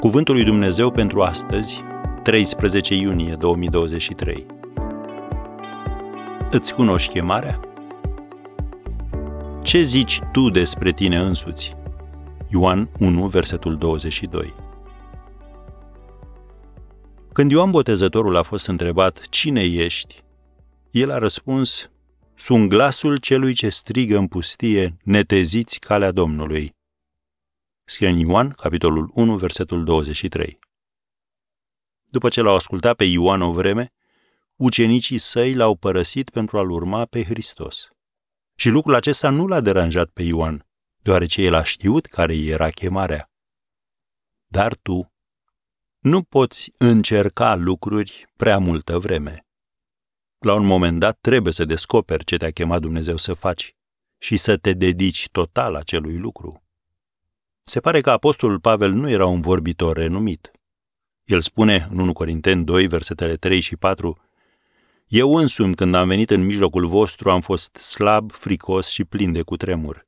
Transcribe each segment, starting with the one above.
Cuvântul lui Dumnezeu pentru astăzi, 13 iunie 2023. Îți cunoști chemarea? Ce zici tu despre tine însuți? Ioan 1, versetul 22. Când Ioan Botezătorul a fost întrebat cine ești, el a răspuns, sunt glasul celui ce strigă în pustie, neteziți calea Domnului. Scrie în Ioan, capitolul 1, versetul 23. După ce l-au ascultat pe Ioan o vreme, ucenicii săi l-au părăsit pentru a-l urma pe Hristos. Și lucrul acesta nu l-a deranjat pe Ioan, deoarece el a știut care era chemarea. Dar tu nu poți încerca lucruri prea multă vreme. La un moment dat trebuie să descoperi ce te-a chemat Dumnezeu să faci și să te dedici total acelui lucru. Se pare că apostolul Pavel nu era un vorbitor renumit. El spune în 1 Corinteni 2, versetele 3 și 4, Eu însumi, când am venit în mijlocul vostru, am fost slab, fricos și plin de cutremur.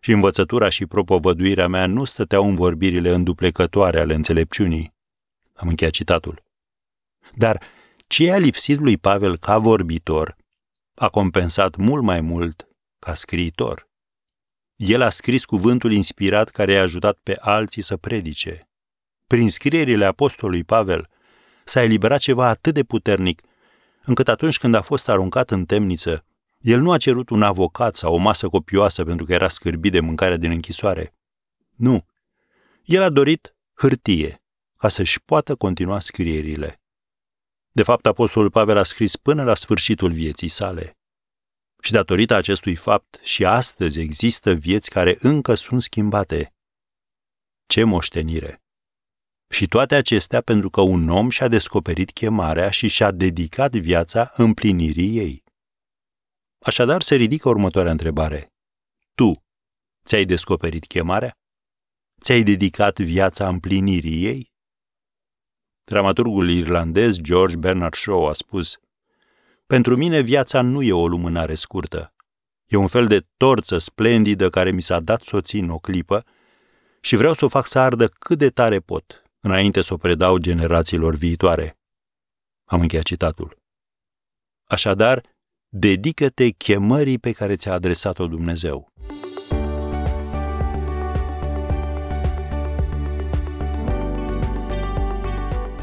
Și învățătura și propovăduirea mea nu stăteau în vorbirile înduplecătoare ale înțelepciunii. Am încheiat citatul. Dar ce a lipsit lui Pavel ca vorbitor a compensat mult mai mult ca scriitor. El a scris cuvântul inspirat care i-a ajutat pe alții să predice. Prin scrierile apostolului Pavel s-a eliberat ceva atât de puternic, încât atunci când a fost aruncat în temniță, el nu a cerut un avocat sau o masă copioasă pentru că era scârbit de mâncarea din închisoare. Nu. El a dorit hârtie ca să-și poată continua scrierile. De fapt, apostolul Pavel a scris până la sfârșitul vieții sale. Și datorită acestui fapt, și astăzi există vieți care încă sunt schimbate. Ce moștenire! Și toate acestea pentru că un om și-a descoperit chemarea și și-a dedicat viața împlinirii ei. Așadar se ridică următoarea întrebare. Tu ți-ai descoperit chemarea? Ți-ai dedicat viața împlinirii ei? Dramaturgul irlandez George Bernard Shaw a spus pentru mine viața nu e o lumânare scurtă. E un fel de torță splendidă care mi s-a dat să o țin o clipă și vreau să o fac să ardă cât de tare pot, înainte să o predau generațiilor viitoare. Am încheiat citatul. Așadar, dedică-te chemării pe care ți-a adresat-o Dumnezeu.